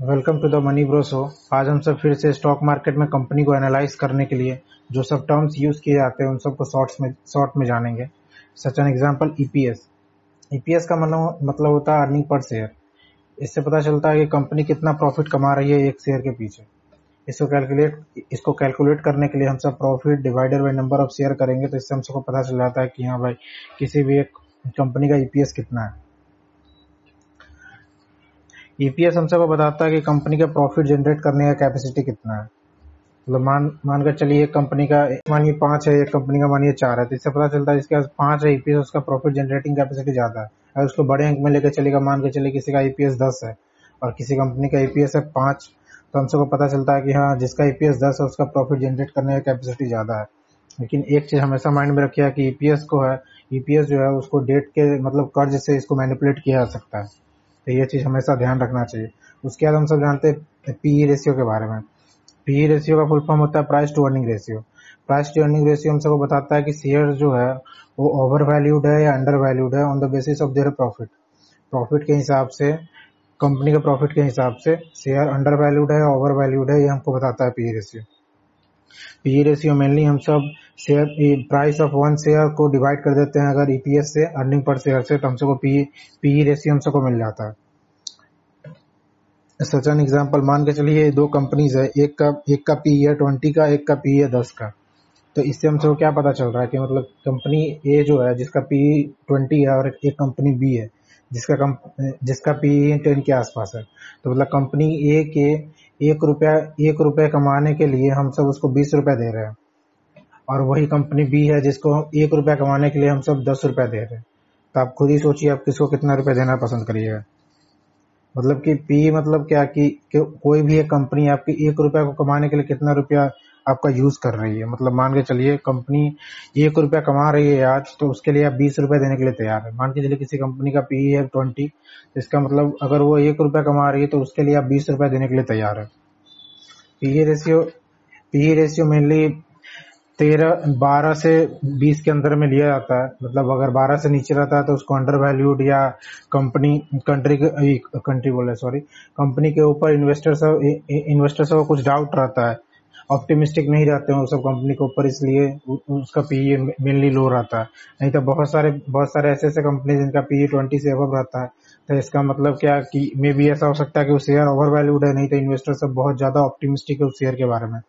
Welcome to the Money Bro show. आज हम सब फिर से स्टॉक मार्केट में कंपनी को एनालाइज करने के लिए जो सब टर्म्स यूज़ किए जाते हैं, उन सबको शॉर्ट्स में, शॉर्ट में जानेंगे। Such an example EPS EPS का मतलब मतलब होता है अर्निंग पर शेयर। इससे पता चलता है कि कंपनी कितना प्रॉफिट कमा रही है एक शेयर के पीछे। इसको कैलकुलेट इसको कैलकुलेट करने के लिए हम सब profit divided by number of share करेंगे तो इससे हम सबको पता चल जाता है कि हाँ भाई, किसी भी एक कंपनी का ईपीएस कितना है। ईपीएस हम सबको बताता है कि कंपनी का प्रॉफिट जनरेट करने का कैपेसिटी कितना है। मतलब मान मान कर चलिए एक कंपनी का मानिए पाँच है, एक कंपनी का मानिए चार है तो इससे पता चलता है जिसके पास पाँच है ईपीएस उसका प्रॉफिट जनरेटिंग कैपेसिटी ज़्यादा है। अगर उसको बड़े अंक में लेकर चलेगा मान के चलिए किसी का ईपीएस दस है और किसी कंपनी का ईपीएस है पाँच तो हम सबको पता चलता है कि हाँ जिसका ईपीएस दस है, उसका प्रॉफिट जनरेट करने का कैपेसिटी ज़्यादा है। लेकिन एक चीज़ हमेशा माइंड में रखिए कि ईपीएस को है ईपीएस जो है, उसको डेट के मतलब कर्ज से इसको मैनिपुलेट किया जा सकता है। तो ये चीज़ हमेशा ध्यान रखना चाहिए। उसके बाद हम सब जानते हैं पीई रेशियो के बारे में। पीई रेशियो का फुल फॉर्म होता है price to earning ratio price to earning ratio हम सबको बताता है कि शेयर जो है, वो ओवर वैल्यूड है या अंडर वैल्यूड है on the basis of their profit profit के हिसाब से कंपनी के प्रॉफिट के हिसाब से शेयर अंडर वैल्यूड है ओवर वैल्यूड है, ये हमको बताता है PE ratio PE ratio mainly हम सब share price of one share को डिवाइड कर देते हैं अगर ईपीएस से अर्निंग पर शेयर से तो हम सबको पी पीई रेशियो हम सबको मिल जाता है। सच एन एग्ज़ाम्पल मान के चलिए दो कंपनीज़ है, एक का एक का पी है ट्वेंटी का, एक का पी है दस का। तो इससे हम हमसे क्या पता चल रहा है कि मतलब कंपनी ए जो है, जिसका पी ट्वेंटी है और एक कंपनी बी है, जिसका कम जिसका पी टेन के आसपास है। तो मतलब कंपनी ए के एक रुपया एक रुपया कमाने के लिए हम सब उसको बीस रुपया दे रहे हैं। और वही कंपनी बी है जिसको एक रुपया कमाने के लिए हम सब दस रुपया दे रहे हैं। तो आप खुद ही सोचिए आप किसको कितना रुपया देना पसंद करिएगा। मतलब कि पी मतलब क्या कि, कि कोई भी एक कंपनी आपकी एक रुपया को कमाने के लिए कितना रुपया आपका यूज़ कर रही है। मतलब मान के चलिए कंपनी एक रुपया कमा रही है आज तो उसके लिए आप बीस रुपया देने के लिए तैयार है। मान के चलिए किसी कंपनी का पीई है ट्वेंटी तो इसका मतलब अगर वो एक रुपया कमा रही है तो उसके लिए आप बीस रुपया देने के लिए तैयार है। P ratio P ratio mainly तेरह, बारह से बीस के अंदर में लिया जाता है। मतलब अगर बारह से नीचे रहता है तो उसको अंडर वैल्यूड या कंपनी कंट्री कंट्री बोले सॉरी कंपनी के ऊपर इन्वेस्टर सब इन्वेस्टर सब कुछ डाउट रहता है। ऑप्टिमिस्टिक नहीं रहते हैं सब कंपनी के ऊपर, इसलिए उसका पीई मेनली लो रहता है। नहीं तो बहुत सारे बहुत सारे ऐसे ऐसे कंपनी जिनका पीई ट्वेंटी से अबव रहता है। तो इसका मतलब क्या कि मे बी ऐसा हो सकता है कि वो शेयर ओवर वैल्यूड है, नहीं तो इन्वेस्टर सब बहुत ज़्यादा ऑप्टिमिस्टिक है उस शेयर के बारे में।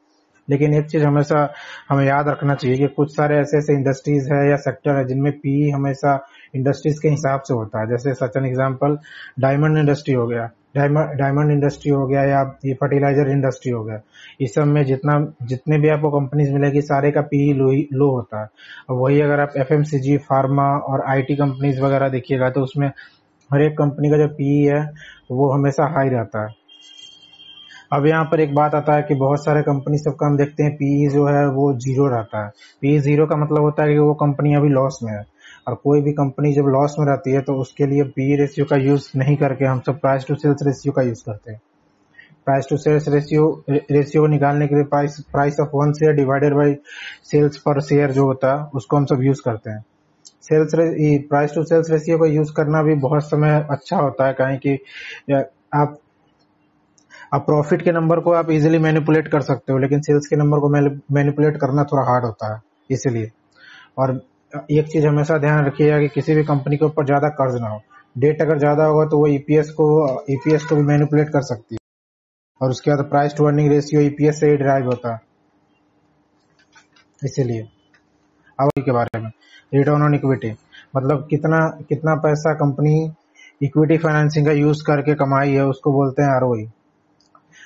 लेकिन एक चीज़ हमेशा हमें याद रखना चाहिए कि कुछ सारे ऐसे ऐसे इंडस्ट्रीज़ है या सेक्टर है जिनमें पीई हमेशा इंडस्ट्रीज़ के हिसाब से होता है। जैसे such an example diamond industry हो गया। डायमंड इंडस्ट्री हो गया या ये फर्टिलाइज़र इंडस्ट्री हो गया। इस सब में जितना, जितने भी आपको कंपनीज़ मिलेगी सारे का पी लो लो होता है। और वही अगर आप एफएमसीजी फार्मा और आईटी कंपनीज़ वगैरह देखिएगा तो उसमें हर एक कंपनी का जो पी है वो हमेशा हाई रहता है। अब यहाँ पर एक बात आता है कि बहुत सारे कंपनी सबका हम देखते हैं पीई जो है वो ज़ीरो रहता है। पीई ज़ीरो का मतलब होता है कि वो कंपनी अभी लॉस में है। और कोई भी कंपनी जब लॉस में रहती है तो उसके लिए पीई रेशियो का यूज़ नहीं करके हम सब प्राइस टू सेल्स रेशियो का यूज़ करते हैं। Price to sales ratio ratio निकालने के लिए price price of one share divided by sales per share जो होता है, उसको हम सब यूज़ करते हैं। Sales price to sales ratio का यूज़ करना भी बहुत समय अच्छा होता है, कहीं कि आप अब प्रॉफिट के नंबर को आप इजीली मैनिपुलेट कर सकते हो, लेकिन सेल्स के नंबर को मैनिपुलेट करना थोड़ा हार्ड होता है, इसीलिए। और एक चीज़ हमेशा ध्यान रखिएगा कि किसी भी कंपनी के ऊपर ज़्यादा कर्ज ना हो। डेट अगर ज़्यादा होगा तो वो ईपीएस को ईपीएस को भी मैनिपुलेट कर सकती है। और उसके बाद price to earning ratio EPS से ही ड्राइव होता है। इसीलिए। अब के बारे में। रिटर्न ऑन इक्विटी मतलब कितना कितना पैसा कंपनी इक्विटी फाइनेंसिंग का यूज़ करके कमाई है, उसको बोलते हैं आरओई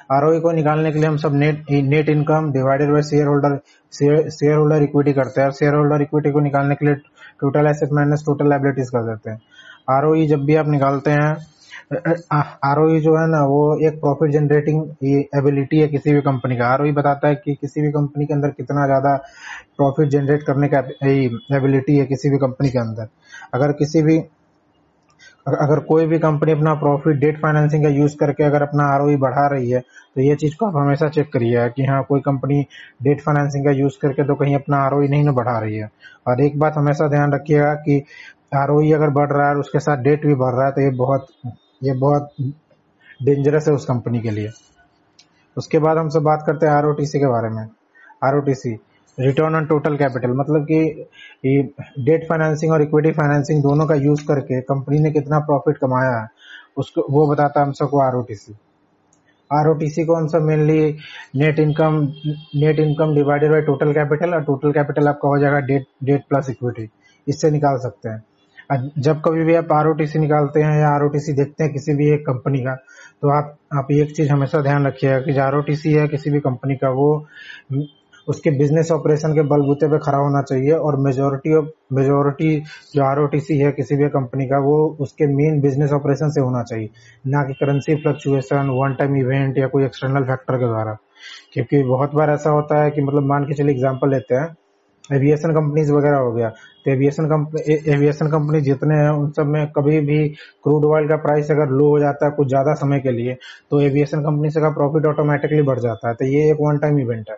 आरओई को निकालने के लिए हम सब net net income divided by shareholder shareholder equity करते हैं। और शेयर होल्डर इक्विटी को निकालने के लिए total asset minus total liabilities कर देते हैं। आरओई जब भी आप निकालते हैं, आरओई जो है ना, वो एक प्रॉफिट जनरेटिंग एबिलिटी है किसी भी कंपनी का। आरओई बताता है कि किसी भी कंपनी के अंदर कितना ज़्यादा प्रॉफिट जनरेट करने का एबिलिटी है किसी भी कंपनी के अंदर। अगर किसी भी अगर कोई भी कंपनी अपना प्रॉफिट डेट फाइनेंसिंग का यूज़ करके अगर अपना आर बढ़ा रही है तो ये चीज़ को आप हमेशा चेक करिए कि हाँ कोई कंपनी डेट फाइनेंसिंग का यूज़ करके तो कहीं अपना आर नहीं ना बढ़ा रही है। और एक बात हमेशा ध्यान रखिएगा कि आर अगर बढ़ रहा है और उसके साथ डेट भी बढ़ रहा है तो ये बहुत ये बहुत डेंजरस है उस कंपनी के लिए। उसके बाद हम सब बात करते हैं आर के बारे में। R return on total capital मतलब कि डेट फाइनेंसिंग और इक्विटी फाइनेंसिंग दोनों का यूज़ करके कंपनी ने कितना प्रॉफिट कमाया है, उसको, वो बताता है हम सबको R R O T C को हम सब mainly net income net income divided by total capital और टोटल कैपिटल आपका हो जाएगा डेट डेट प्लस इक्विटी इससे निकाल सकते हैं। जब कभी भी आप आर ओ टी सी निकालते हैं या आर ओ टी सी देखते हैं किसी भी एक कंपनी का तो आप आप एक चीज़ हमेशा ध्यान रखिएगा कि जो आर ओ टी सी है किसी भी कंपनी का, वो उसके बिज़नेस ऑपरेशन के बलबूते पे खड़ा होना चाहिए और मेजोरिटी ऑफ़ मेजोरिटी जो आर है किसी भी कंपनी का, वो उसके मेन बिज़नेस ऑपरेशन से होना चाहिए। ना कि currency fluctuation one time event या कोई एक्सटर्नल फैक्टर के द्वारा। क्योंकि बहुत बार ऐसा होता है कि मतलब मान के चलिए एग्ज़ाम्पल लेते हैं एविएशन कंपनीज़ वगैरह हो गया तो एविएशन एविएशन कंपनी जितने हैं, उन सब में कभी भी क्रूड ऑयल का प्राइस अगर लो हो जाता है कुछ ज़्यादा समय के लिए तो एविएशन कंपनी का प्रॉफिट ऑटोमेटिकली बढ़ जाता है। तो ये एक वन टाइम इवेंट है।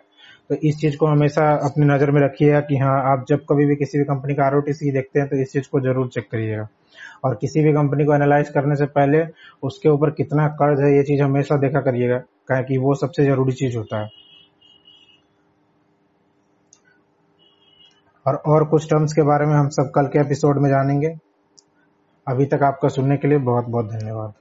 तो इस चीज़ को हमेशा अपनी नज़र में रखिएगा कि हाँ आप जब कभी भी किसी भी कंपनी का आर देखते हैं तो इस चीज़ को ज़रूर चेक करिएगा। और किसी भी कंपनी को एनालाइज करने से पहले उसके ऊपर कितना कर्ज है, ये चीज़ हमेशा देखा करिएगा कि वो सबसे ज़रूरी चीज़ होता है। और और कुछ टर्म्स के बारे में हम सब कल के एपिसोड में जानेंगे। अभी तक आपका सुनने के लिए बहुत बहुत धन्यवाद।